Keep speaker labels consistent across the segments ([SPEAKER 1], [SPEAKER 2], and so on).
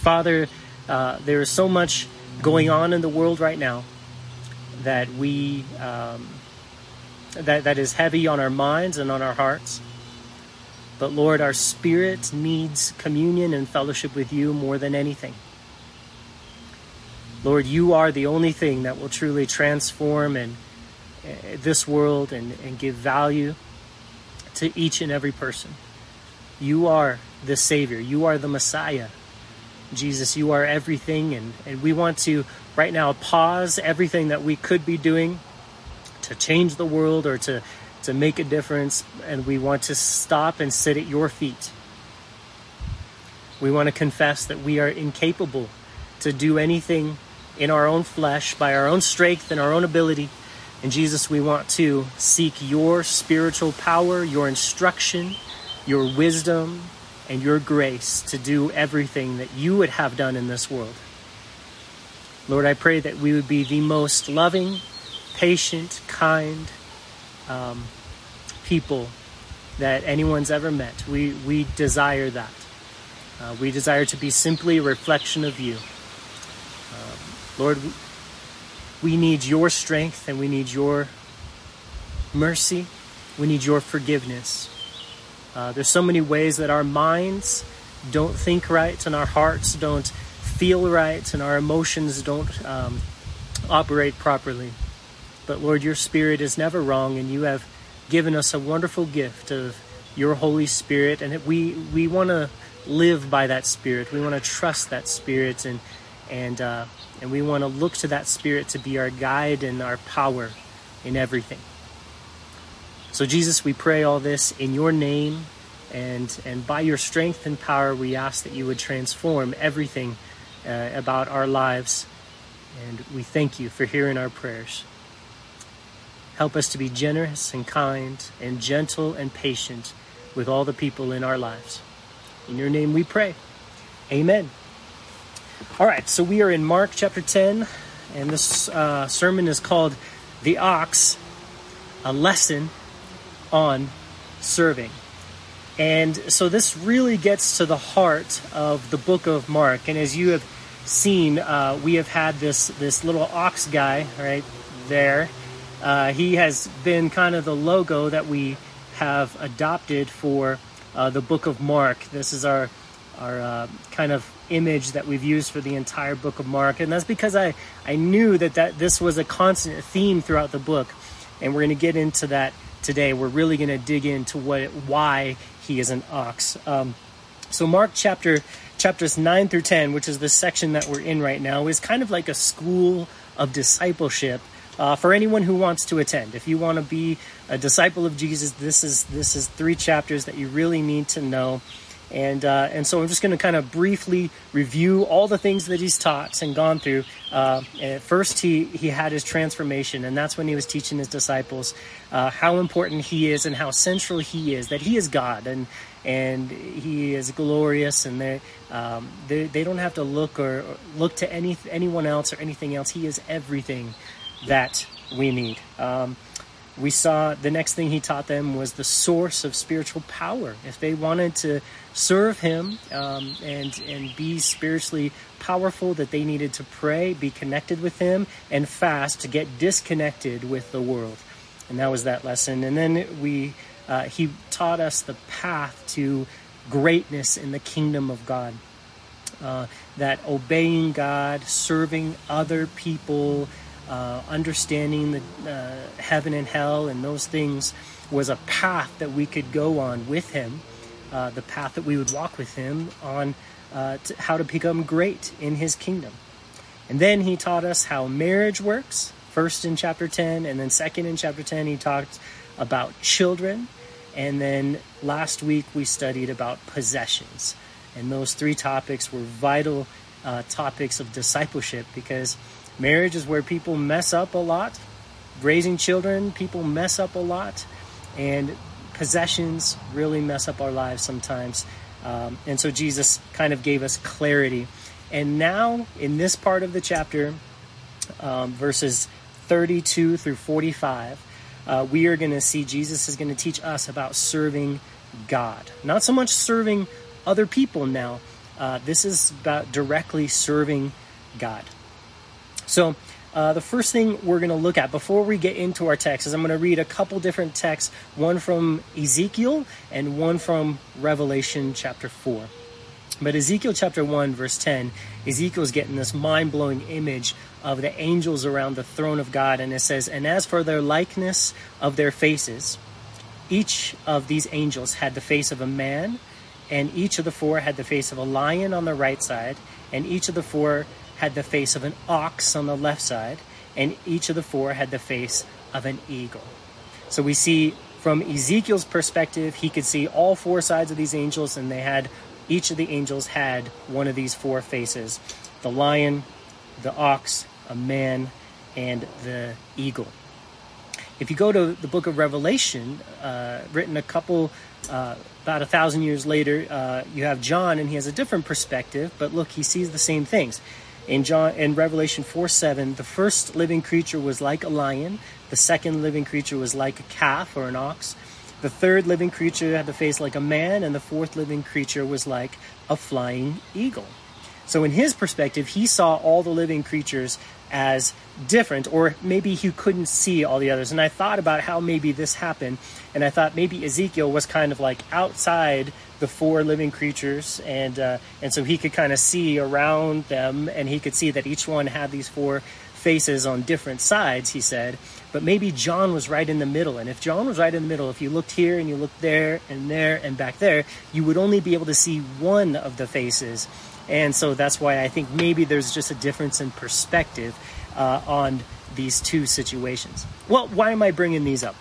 [SPEAKER 1] Father, uh, there is so much going on in the world right now that we um, that that is heavy on our minds and on our hearts. But Lord, our spirit needs communion and fellowship with you more than anything. Lord, you are the only thing that will truly transform and uh, this world and, and give value to each and every person. You are the Savior. You are the Messiah. Jesus, you are everything. And, and we want to right now pause everything that we could be doing to change the world or to, to make a difference. And we want to stop and sit at your feet. We want to confess that we are incapable to do anything in our own flesh by our own strength and our own ability. And Jesus, we want to seek your spiritual power, your instruction, your wisdom, and your grace to do everything that you would have done in this world. Lord, I pray that we would be the most loving, patient, kind um, people that anyone's ever met. We, we desire that. Uh, we desire to be simply a reflection of you. Um, Lord, we need your strength and we need your mercy. We need your forgiveness. Uh, there's so many ways that our minds don't think right and our hearts don't feel right and our emotions don't um, operate properly. But Lord, your Spirit is never wrong, and you have given us a wonderful gift of your Holy Spirit, and we we want to live by that Spirit. We want to trust that Spirit, and and uh, and we want to look to that Spirit to be our guide and our power in everything. So, Jesus, we pray all this in your name, and, and by your strength and power, we ask that you would transform everything uh, about our lives. And we thank you for hearing our prayers. Help us to be generous and kind and gentle and patient with all the people in our lives. In your name we pray. Amen. All right, so we are in Mark chapter 10, and this uh, sermon is called The Ox, a lesson on serving. And so this really gets to the heart of the book of Mark. And as you have seen, uh, we have had this, this little ox guy right there. Uh, he has been kind of the logo that we have adopted for uh, the book of Mark. This is our our uh, kind of image that we've used for the entire book of Mark, and that's because I I knew that that this was a constant theme throughout the book, and we're going to get into that today. We're really going to dig into what why he is an ox. Um, so Mark chapter chapters nine through ten, which is the section that we're in right now, is kind of like a school of discipleship. Uh, for anyone who wants to attend, if you want to be a disciple of Jesus, this is this is three chapters that you really need to know. And, uh, and so I'm just going to kind of briefly review all the things that he's taught and gone through. Uh, and first, he, he had his transformation, and that's when he was teaching his disciples uh, how important he is and how central he is, that he is God and, and he is glorious, and they, um, they, they don't have to look or, or look to any, anyone else or anything else. He is everything that we need. Um, we saw the next thing he taught them was the source of spiritual power. If they wanted to serve him um, and and be spiritually powerful, that they needed to pray, be connected with him, and fast to get disconnected with the world. And that was that lesson. And then we uh, he taught us the path to greatness in the kingdom of God. Uh, that obeying God, serving other people, uh, understanding the uh, heaven and hell and those things was a path that we could go on with him, uh, the path that we would walk with him on uh, to how to become great in his kingdom. And then he taught us how marriage works, first in chapter 10, and then second in chapter 10, he talked about children. And then last week we studied about possessions. And those three topics were vital uh, topics of discipleship because Marriage is where people mess up a lot. Raising children, people mess up a lot. And possessions really mess up our lives sometimes. Um, and so Jesus kind of gave us clarity. And now, in this part of the chapter, um, verses 32 through 45, uh, we are going to see Jesus is going to teach us about serving God. Not so much serving other people now, Uh, this is about directly serving God. So, uh, the first thing we're going to look at before we get into our text is I'm going to read a couple different texts, one from Ezekiel and one from Revelation chapter 4. But Ezekiel chapter 1, verse 10, Ezekiel's getting this mind blowing image of the angels around the throne of God. And it says, And as for their likeness of their faces, each of these angels had the face of a man, and each of the four had the face of a lion on the right side, and each of the four had the face of an ox on the left side, and each of the four had the face of an eagle. So we see from Ezekiel's perspective, he could see all four sides of these angels, and they had each of the angels had one of these four faces the lion, the ox, a man, and the eagle. If you go to the book of Revelation, uh, written a couple, uh, about a thousand years later, uh, you have John, and he has a different perspective, but look, he sees the same things. In John in Revelation 4 7, the first living creature was like a lion, the second living creature was like a calf or an ox. The third living creature had the face like a man, and the fourth living creature was like a flying eagle. So, in his perspective, he saw all the living creatures as different, or maybe he couldn't see all the others. And I thought about how maybe this happened, and I thought maybe Ezekiel was kind of like outside the four living creatures, and uh, and so he could kind of see around them, and he could see that each one had these four faces on different sides. He said, but maybe John was right in the middle, and if John was right in the middle, if you looked here and you looked there and there and back there, you would only be able to see one of the faces, and so that's why I think maybe there's just a difference in perspective uh, on these two situations. Well, why am I bringing these up?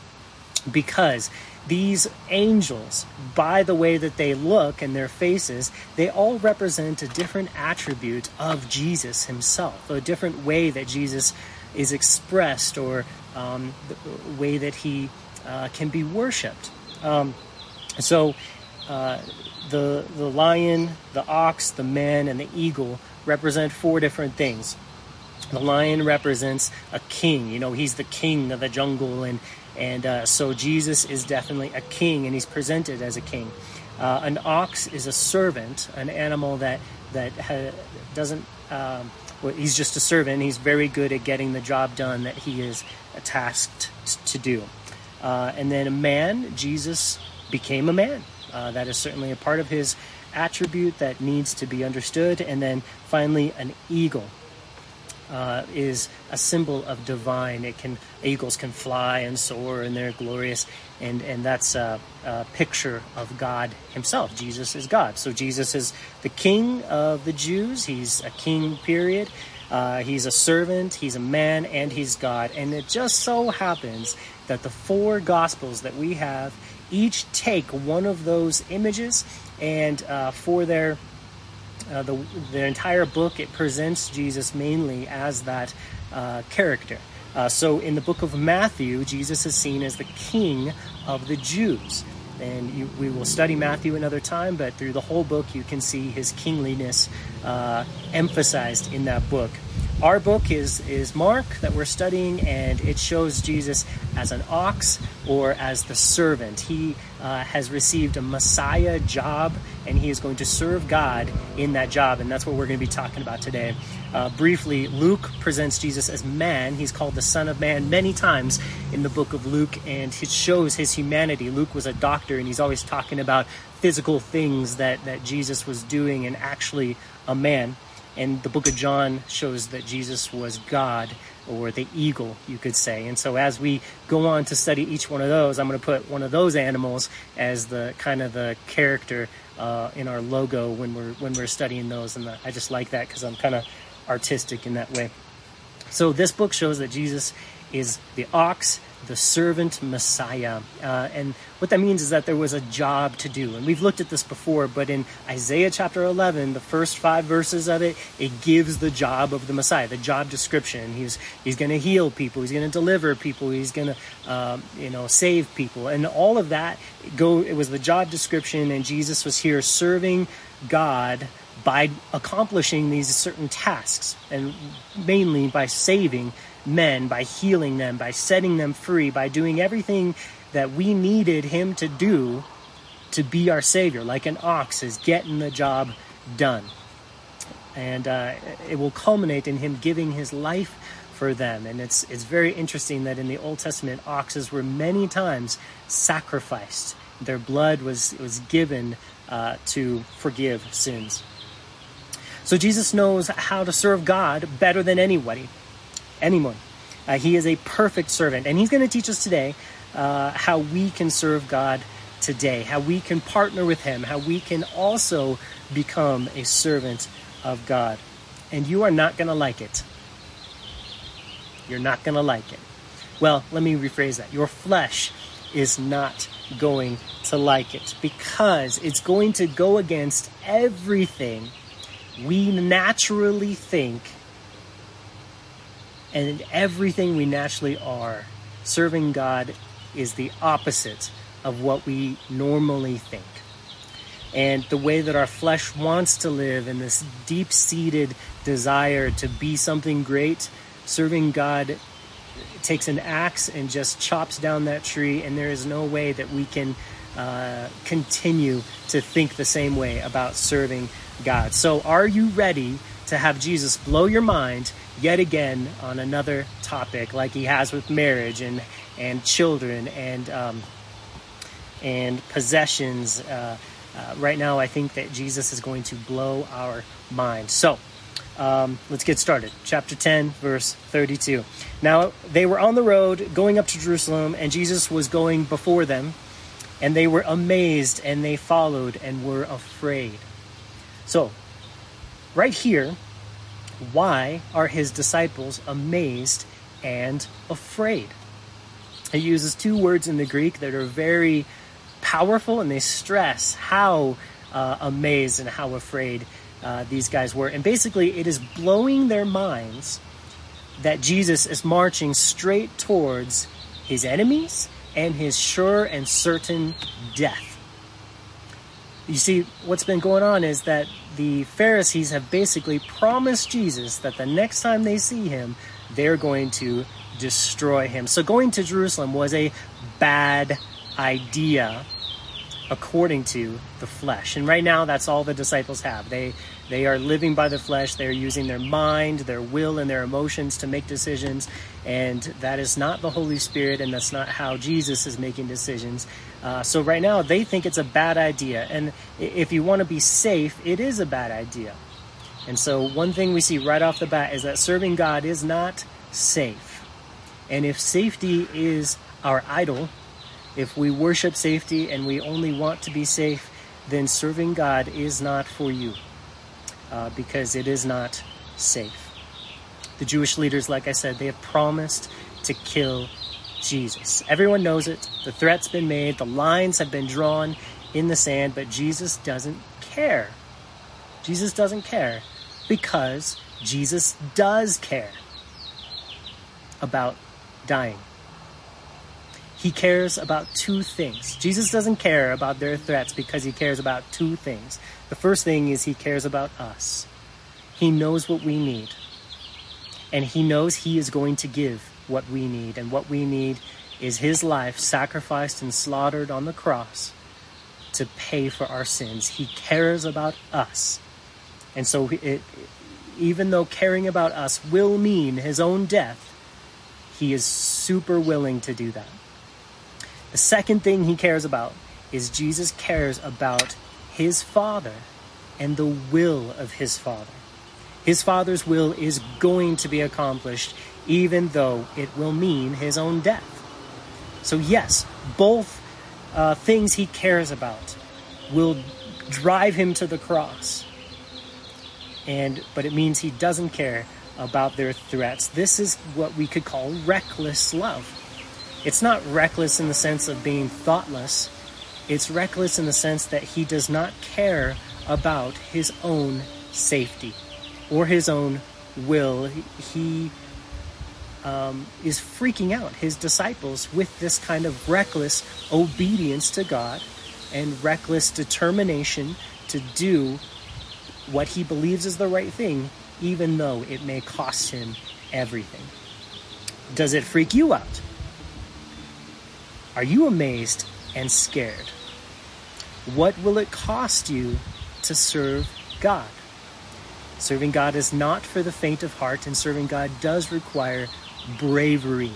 [SPEAKER 1] Because these angels, by the way that they look and their faces, they all represent a different attribute of Jesus himself, a different way that Jesus is expressed or um, the way that he uh, can be worshipped. Um, so, uh, the the lion, the ox, the man, and the eagle represent four different things. The lion represents a king. You know, he's the king of the jungle, and and uh, so Jesus is definitely a king, and he's presented as a king. Uh, an ox is a servant, an animal that that ha- doesn't. Um, well, he's just a servant. He's very good at getting the job done that he is tasked to do. Uh, and then a man, Jesus became a man. Uh, that is certainly a part of his attribute that needs to be understood. And then finally, an eagle uh, is a symbol of divine. It can eagles can fly and soar, and they're glorious, and and that's a, a, picture of God Himself. Jesus is God, so Jesus is the King of the Jews. He's a king. Period. Uh, he's a servant. He's a man, and he's God. And it just so happens that the four Gospels that we have each take one of those images, and uh, for their uh, the, the entire book it presents Jesus mainly as that uh, character. Uh, so in the book of Matthew, Jesus is seen as the king of the Jews. And you, we will study Matthew another time, but through the whole book, you can see his kingliness uh, emphasized in that book. Our book is, is Mark that we're studying, and it shows Jesus as an ox or as the servant. He uh, has received a Messiah job, and he is going to serve God in that job, and that's what we're going to be talking about today. Uh, briefly, Luke presents Jesus as man. He's called the Son of Man many times in the book of Luke, and it shows his humanity. Luke was a doctor, and he's always talking about physical things that, that Jesus was doing and actually a man. And the book of John shows that Jesus was God or the eagle, you could say. And so as we go on to study each one of those, I'm going to put one of those animals as the kind of the character uh, in our logo when we're when we're studying those. And I just like that because I'm kind of artistic in that way. So this book shows that Jesus is the ox the servant Messiah. Uh, and what that means is that there was a job to do. And we've looked at this before, but in Isaiah chapter 11, the first five verses of it, it gives the job of the Messiah, the job description. He's, he's going to heal people, he's going to deliver people, he's going to, um, you know, save people. And all of that, go, it was the job description, and Jesus was here serving God by accomplishing these certain tasks, and mainly by saving men, by healing them, by setting them free, by doing everything that we needed him to do to be our Savior. Like an ox is getting the job done. And uh, it will culminate in him giving his life for them. And it's, it's very interesting that in the Old Testament, oxes were many times sacrificed. Their blood was, was given uh, to forgive sins. So Jesus knows how to serve God better than anybody, anyone. Uh, he is a perfect servant, and he's going to teach us today uh, how we can serve God today, how we can partner with Him, how we can also become a servant of God. And you are not going to like it. You're not going to like it. Well, let me rephrase that. Your flesh is not going to like it because it's going to go against everything we naturally think and everything we naturally are. Serving God is the opposite of what we normally think. And the way that our flesh wants to live and this deep seated desire to be something great, serving God takes an axe and just chops down that tree, and there is no way that we can uh, continue to think the same way about serving God. So, are you ready to have Jesus blow your mind yet again on another topic, like he has with marriage and and children and um, and possessions? Uh, uh, right now, I think that Jesus is going to blow our mind. So, um, let's get started. Chapter 10, verse 32. Now, they were on the road going up to Jerusalem, and Jesus was going before them, and they were amazed, and they followed and were afraid. So, right here, why are his disciples amazed and afraid? He uses two words in the Greek that are very powerful, and they stress how uh, amazed and how afraid uh, these guys were. And basically, it is blowing their minds that Jesus is marching straight towards his enemies and his sure and certain death. You see, what's been going on is that the Pharisees have basically promised Jesus that the next time they see him, they're going to destroy him. So going to Jerusalem was a bad idea according to the flesh. And right now that's all the disciples have. They they are living by the flesh. They are using their mind, their will and their emotions to make decisions, and that is not the Holy Spirit and that's not how Jesus is making decisions. Uh, so right now they think it's a bad idea. And if you want to be safe, it is a bad idea. And so one thing we see right off the bat is that serving God is not safe. And if safety is our idol, if we worship safety and we only want to be safe, then serving God is not for you uh, because it is not safe. The Jewish leaders, like I said, they have promised to kill Jesus. Everyone knows it. The threat's been made, the lines have been drawn in the sand, but Jesus doesn't care. Jesus doesn't care because Jesus does care about dying. He cares about two things. Jesus doesn't care about their threats because he cares about two things. The first thing is he cares about us. He knows what we need. And he knows he is going to give what we need. And what we need is his life sacrificed and slaughtered on the cross to pay for our sins. He cares about us. And so, it, even though caring about us will mean his own death, he is super willing to do that. The second thing he cares about is Jesus cares about his Father and the will of his Father. His Father's will is going to be accomplished, even though it will mean his own death. So, yes, both uh, things he cares about will drive him to the cross. And, but it means he doesn't care about their threats. This is what we could call reckless love. It's not reckless in the sense of being thoughtless. It's reckless in the sense that he does not care about his own safety or his own will. He um, is freaking out his disciples with this kind of reckless obedience to God and reckless determination to do what he believes is the right thing, even though it may cost him everything. Does it freak you out? Are you amazed and scared? What will it cost you to serve God. Serving God is not for the faint of heart, and serving God does require bravery.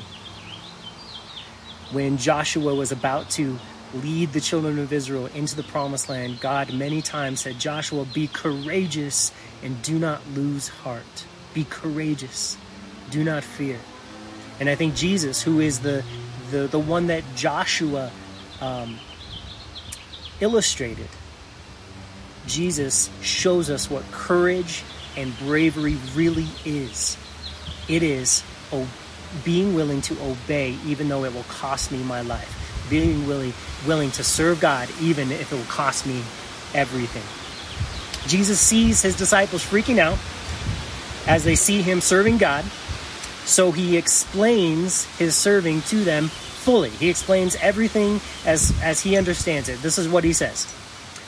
[SPEAKER 1] When Joshua was about to lead the children of Israel into the promised land, God many times said, Joshua, be courageous and do not lose heart. Be courageous. Do not fear. And I think Jesus, who is the the, the one that Joshua um, illustrated, Jesus shows us what courage and bravery really is. It is being willing to obey even though it will cost me my life. Being willing, willing to serve God even if it will cost me everything. Jesus sees his disciples freaking out as they see him serving God. So he explains his serving to them fully. He explains everything as, as he understands it. This is what he says.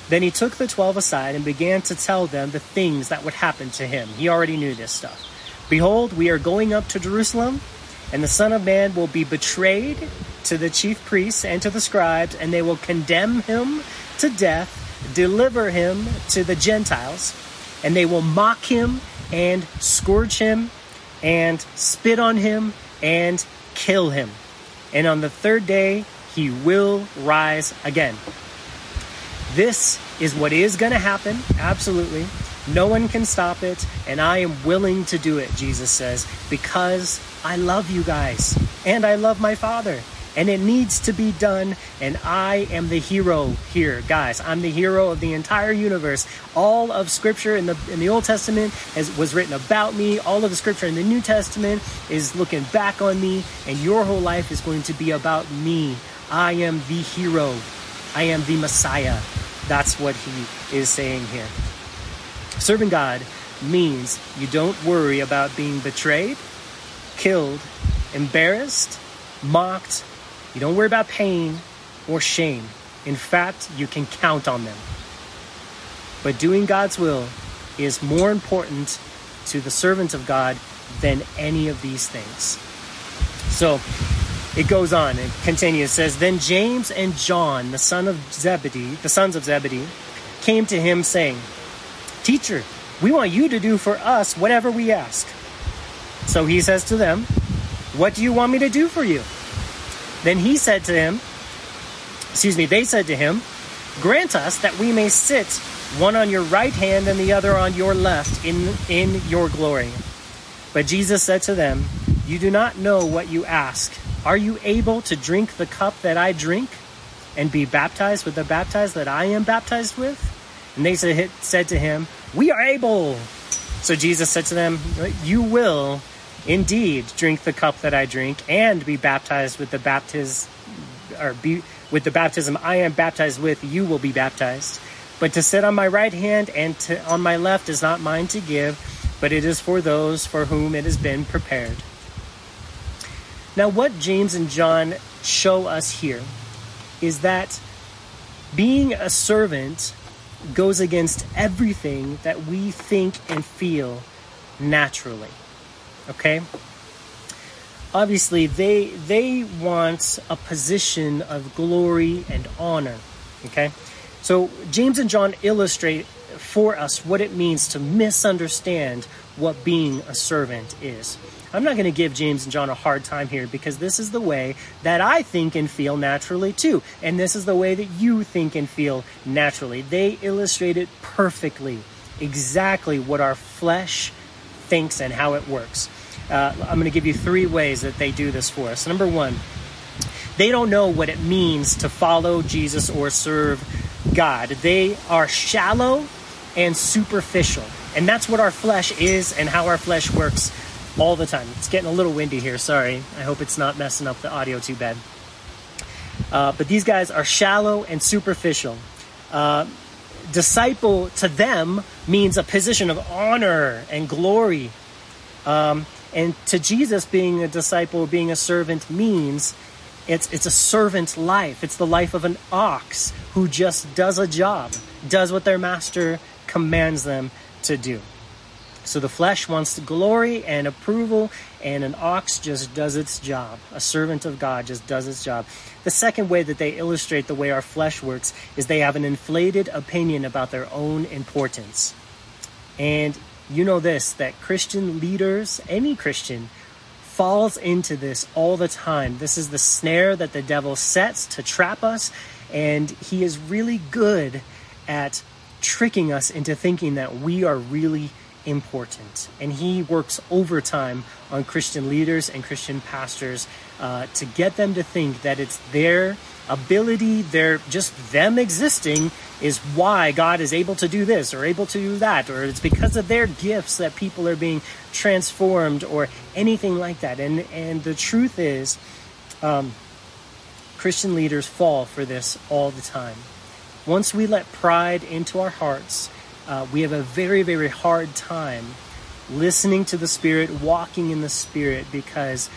[SPEAKER 1] Then he took the twelve aside and began to tell them the things that would happen to him. He already knew this stuff. Behold, we are going up to Jerusalem, and the Son of Man will be betrayed to the chief priests and to the scribes, and they will condemn him to death, deliver him to the Gentiles, and they will mock him and scourge him and spit on him and kill him. And on the third day, he will rise again. This is what is going to happen, absolutely. No one can stop it, and I am willing to do it, Jesus says, because I love you guys and I love my Father. And it needs to be done, and I am the hero here, guys. I'm the hero of the entire universe. All of Scripture in the in the Old Testament has, was written about me. All of the Scripture in the New Testament is looking back on me, and your whole life is going to be about me. I am the hero. I am the Messiah. That's what he is saying here. Serving God means you don't worry about being betrayed, killed, embarrassed, mocked. You don't worry about pain or shame. In fact, you can count on them. But doing God's will is more important to the servant of God than any of these things. So it goes on and continues. It says, Then James and John, the son of Zebedee, the sons of Zebedee, came to him saying, Teacher, we want you to do for us whatever we ask. So he says to them, What do you want me to do for you? Then he said to him, Excuse me, they said to him, Grant us that we may sit one on your right hand and the other on your left in, in your glory. But Jesus said to them, You do not know what you ask. Are you able to drink the cup that I drink and be baptized with the baptized that I am baptized with? And they said to him, We are able. So Jesus said to them, You will indeed drink the cup that I drink and be baptized with the baptism or be with the baptism I am baptized with you will be baptized. But to sit on my right hand and to, on my left is not mine to give but it is for those for whom it has been prepared. Now what James and John show us here is that being a servant goes against everything that we think and feel naturally okay? Obviously they they want a position of glory and honor okay? So james and john illustrate for us what it means to misunderstand what being a servant is. I'm not going to give james and john a hard time here because this is the way that i think and feel naturally too. And this is the way that you think and feel naturally. They illustrate it perfectly exactly what our flesh thinks and how it works uh, I'm going to give you three ways that they do this for us. Number one, they don't know what it means to follow Jesus or serve God. They are shallow and superficial. And that's what our flesh is and how our flesh works all the time. It's getting a little windy here. Sorry. I hope it's not messing up the audio too bad. Uh, but these guys are shallow and superficial. Uh, disciple to them means a position of honor and glory. Um, and to Jesus, being a disciple, being a servant means it's, it's a servant life. It's the life of an ox who just does a job, does what their master commands them to do. So the flesh wants glory and approval, and an ox just does its job. A servant of God just does its job. The second way that they illustrate the way our flesh works is they have an inflated opinion about their own importance. And you know this that Christian leaders, any Christian, falls into this all the time. This is the snare that the devil sets to trap us, and he is really good at tricking us into thinking that we are really important. And he works overtime on Christian leaders and Christian pastors uh, to get them to think that it's their ability, their just them existing is why God is able to do this or able to do that, or it's because of their gifts that people are being transformed or anything like that. And and the truth is, um, Christian leaders fall for this all the time. Once we let pride into our hearts, uh, we have a very, very hard time listening to the Spirit, walking in the Spirit, because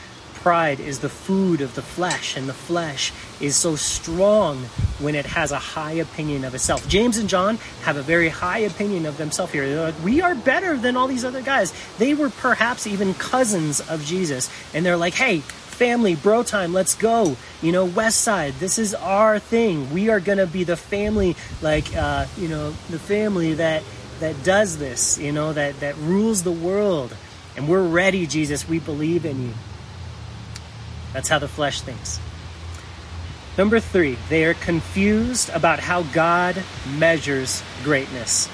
[SPEAKER 1] pride is the food of the flesh, and the flesh is so strong when it has a high opinion of itself. James and John have a very high opinion of themselves here. They're like, we are better than all these other guys. They were perhaps even cousins of Jesus, and they're like, hey, family, bro time, let's go. You know, West Side, this is our thing. We are gonna be the family, like, uh, you know, the family that that does this. You know, that that rules the world. And we're ready, Jesus. We believe in you. That's how the flesh thinks. Number three, they are confused about how God measures greatness.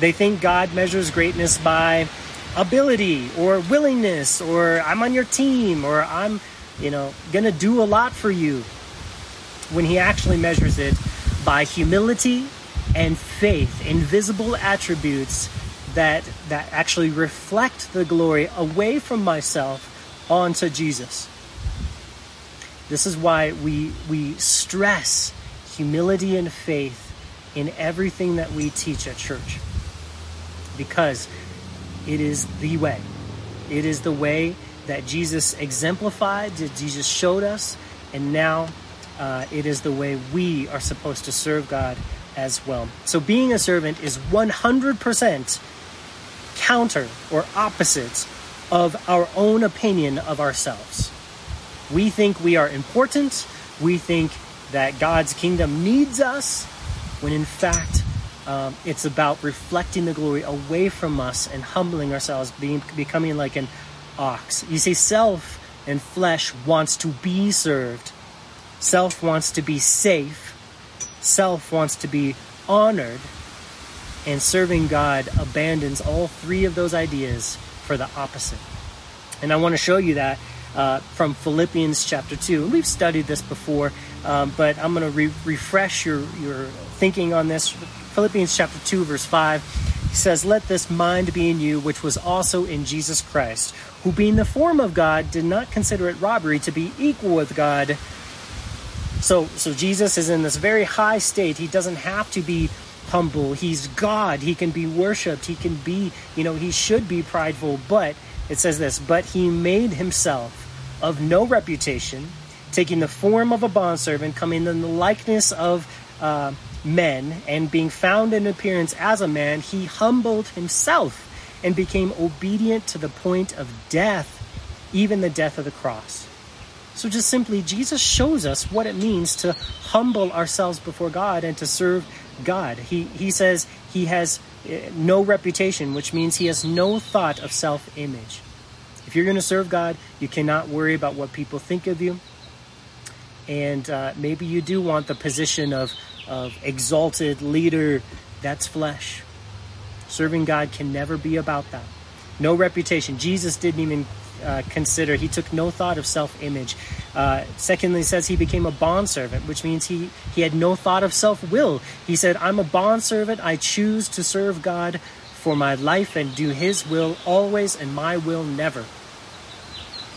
[SPEAKER 1] They think God measures greatness by ability or willingness or I'm on your team or I'm, you know, going to do a lot for you. When he actually measures it by humility and faith, invisible attributes that that actually reflect the glory away from myself onto Jesus. This is why we we stress humility and faith in everything that we teach at church. Because it is the way. It is the way that Jesus exemplified, that Jesus showed us, and now uh, it is the way we are supposed to serve God as well. So being a servant is 100% counter or opposite of our own opinion of ourselves. We think we are important, we think that God's kingdom needs us, when in fact, um, it's about reflecting the glory away from us and humbling ourselves, being becoming like an ox. You see, self and flesh wants to be served. Self wants to be safe. Self wants to be honored. And serving God abandons all three of those ideas for the opposite. And I want to show you that uh, from Philippians chapter 2. And we've studied this before, um, but I'm going to re- refresh your, your thinking on this Philippians chapter 2, verse 5, he says, Let this mind be in you, which was also in Jesus Christ, who being the form of God, did not consider it robbery to be equal with God. So, so Jesus is in this very high state. He doesn't have to be humble. He's God. He can be worshiped. He can be, you know, he should be prideful. But it says this, but he made himself of no reputation, taking the form of a bondservant, coming in the likeness of uh, men, and being found in appearance as a man, he humbled himself and became obedient to the point of death, even the death of the cross. So, just simply, Jesus shows us what it means to humble ourselves before God and to serve God. He, he says he has eh, no reputation, which means he has no thought of self image. If you're going to serve God, you cannot worry about what people think of you. And uh, maybe you do want the position of of exalted leader, that's flesh. Serving God can never be about that. No reputation. Jesus didn't even uh, consider, he took no thought of self image. Uh, secondly, says he became a bondservant, which means he, he had no thought of self will. He said, I'm a bondservant. I choose to serve God for my life and do his will always and my will never.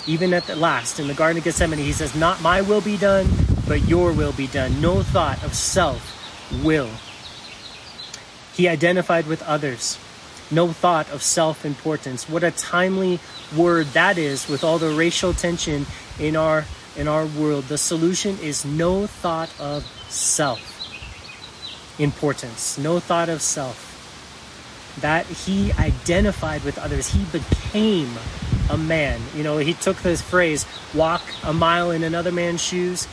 [SPEAKER 1] Even at the last, in the Garden of Gethsemane, he says, Not my will be done, but your will be done. No thought of self will. He identified with others. No thought of self importance. What a timely word that is with all the racial tension in our in our world. The solution is no thought of self importance. No thought of self. That he identified with others. He became a man. You know, he took this phrase, walk a mile in another man's shoes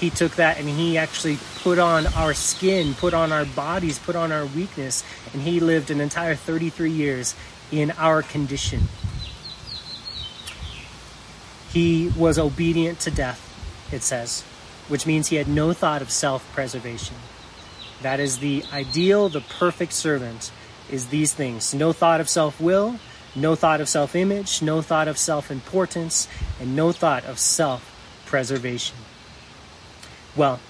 [SPEAKER 1] he took that and he actually put on our skin, put on our bodies, put on our weakness, and he lived an entire 33 years in our condition. He was obedient to death, it says, which means he had no thought of self preservation. That is the ideal, the perfect servant, is these things no thought of self will, no thought of self image, no thought of self importance, and no thought of self preservation. Well,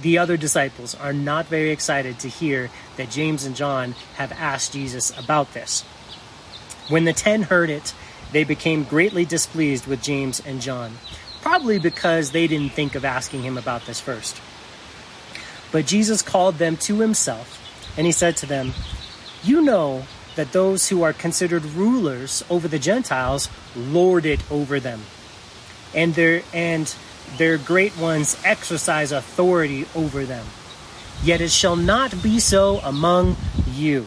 [SPEAKER 1] the other disciples are not very excited to hear that James and John have asked Jesus about this. When the ten heard it, they became greatly displeased with James and John, probably because they didn't think of asking him about this first. But Jesus called them to himself, and he said to them, You know that those who are considered rulers over the Gentiles lord it over them, and their and their great ones exercise authority over them. Yet it shall not be so among you.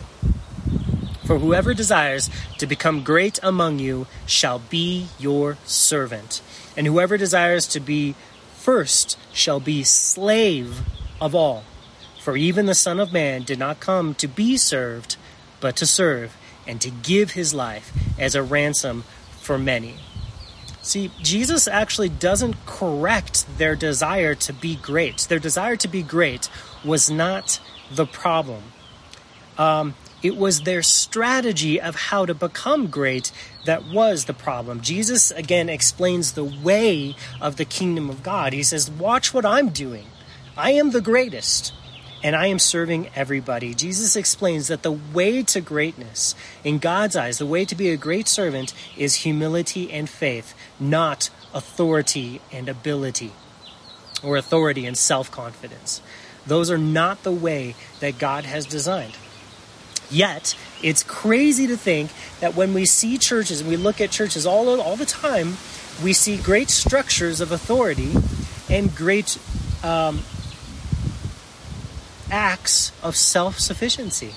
[SPEAKER 1] For whoever desires to become great among you shall be your servant, and whoever desires to be first shall be slave of all. For even the Son of Man did not come to be served, but to serve, and to give his life as a ransom for many. See, Jesus actually doesn't correct their desire to be great. Their desire to be great was not the problem. Um, it was their strategy of how to become great that was the problem. Jesus again explains the way of the kingdom of God. He says, Watch what I'm doing. I am the greatest and I am serving everybody. Jesus explains that the way to greatness, in God's eyes, the way to be a great servant is humility and faith, not authority and ability, or authority and self confidence. Those are not the way that God has designed. Yet, it's crazy to think that when we see churches and we look at churches all, all the time, we see great structures of authority and great um, acts of self sufficiency.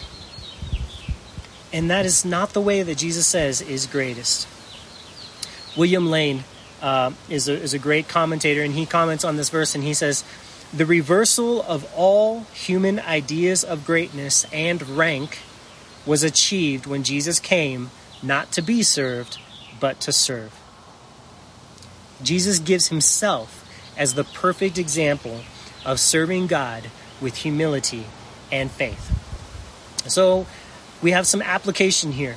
[SPEAKER 1] And that is not the way that Jesus says is greatest. William Lane uh, is, a, is a great commentator, and he comments on this verse and he says, The reversal of all human ideas of greatness and rank was achieved when Jesus came not to be served, but to serve. Jesus gives himself as the perfect example of serving God with humility and faith. So we have some application here.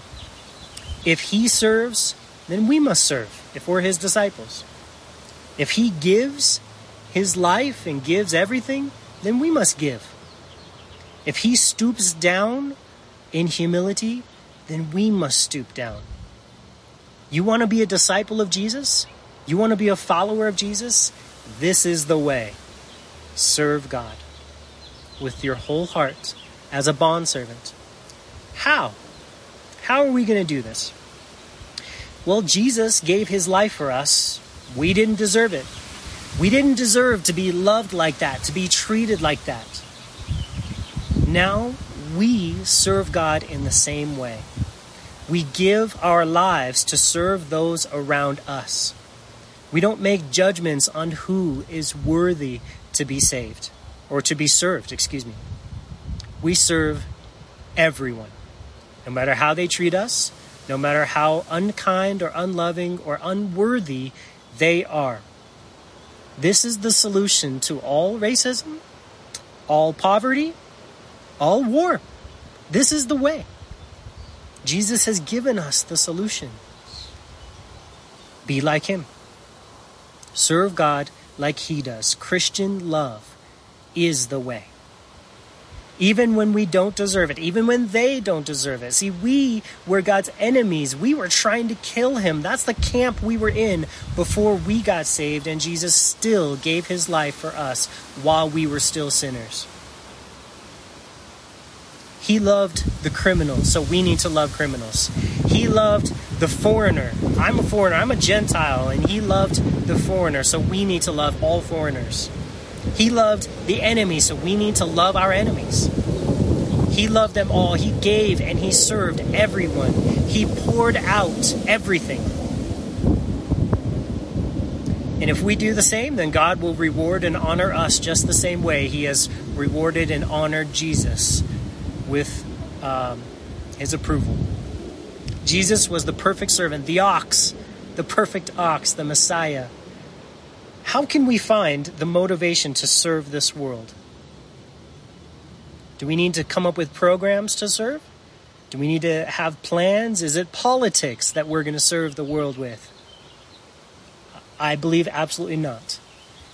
[SPEAKER 1] If he serves, then we must serve if we're his disciples. If he gives his life and gives everything, then we must give. If he stoops down in humility, then we must stoop down. You want to be a disciple of Jesus? You want to be a follower of Jesus? This is the way. Serve God with your whole heart as a bondservant. How? How are we going to do this? Well, Jesus gave his life for us. We didn't deserve it. We didn't deserve to be loved like that, to be treated like that. Now we serve God in the same way. We give our lives to serve those around us. We don't make judgments on who is worthy to be saved or to be served, excuse me. We serve everyone, no matter how they treat us, no matter how unkind or unloving or unworthy they are. This is the solution to all racism, all poverty, all war. This is the way. Jesus has given us the solution. Be like Him. Serve God like He does. Christian love is the way. Even when we don't deserve it, even when they don't deserve it. See, we were God's enemies. We were trying to kill him. That's the camp we were in before we got saved, and Jesus still gave his life for us while we were still sinners. He loved the criminals, so we need to love criminals. He loved the foreigner. I'm a foreigner, I'm a Gentile, and he loved the foreigner, so we need to love all foreigners. He loved the enemy, so we need to love our enemies. He loved them all. He gave and he served everyone. He poured out everything. And if we do the same, then God will reward and honor us just the same way He has rewarded and honored Jesus with um, His approval. Jesus was the perfect servant, the ox, the perfect ox, the Messiah. How can we find the motivation to serve this world? Do we need to come up with programs to serve? Do we need to have plans? Is it politics that we're going to serve the world with? I believe absolutely not.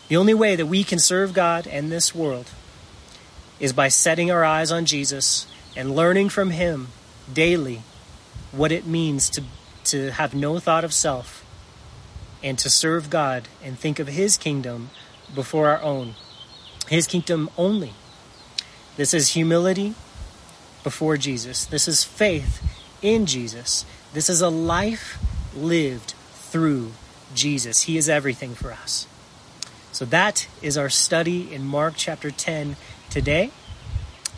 [SPEAKER 1] The only way that we can serve God and this world is by setting our eyes on Jesus and learning from Him daily what it means to, to have no thought of self and to serve God and think of His kingdom before our own. His kingdom only. This is humility before Jesus. This is faith in Jesus. This is a life lived through Jesus. He is everything for us. So that is our study in Mark chapter 10 today.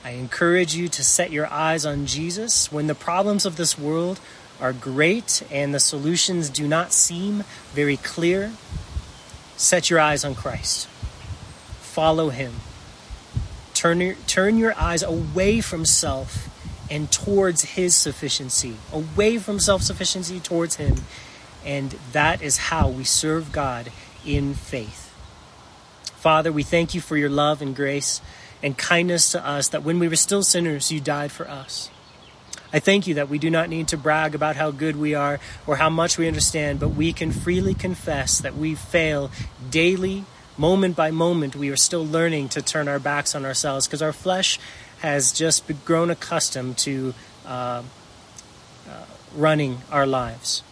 [SPEAKER 1] I encourage you to set your eyes on Jesus when the problems of this world are great and the solutions do not seem very clear. Set your eyes on Christ. Follow him. Turn your, turn your eyes away from self and towards his sufficiency, away from self sufficiency towards him and that is how we serve God in faith. Father, we thank you for your love and grace and kindness to us, that when we were still sinners, you died for us. I thank you that we do not need to brag about how good we are or how much we understand, but we can freely confess that we fail daily, moment by moment. We are still learning to turn our backs on ourselves because our flesh has just grown accustomed to uh, uh, running our lives.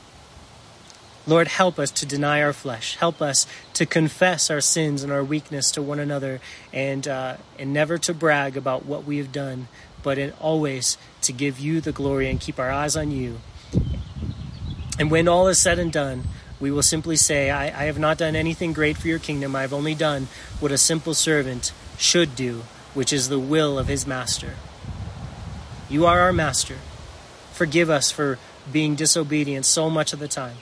[SPEAKER 1] Lord, help us to deny our flesh. Help us to confess our sins and our weakness to one another, and uh, and never to brag about what we have done, but in always to give you the glory and keep our eyes on you. And when all is said and done, we will simply say, I, I have not done anything great for your kingdom. I have only done what a simple servant should do, which is the will of his master. You are our master. Forgive us for being disobedient so much of the time.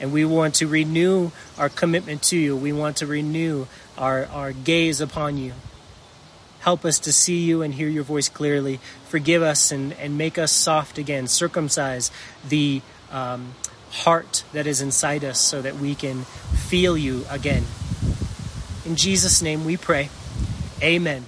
[SPEAKER 1] And we want to renew our commitment to you. We want to renew our, our gaze upon you. Help us to see you and hear your voice clearly. Forgive us and, and make us soft again. Circumcise the um, heart that is inside us so that we can feel you again. In Jesus' name we pray. Amen.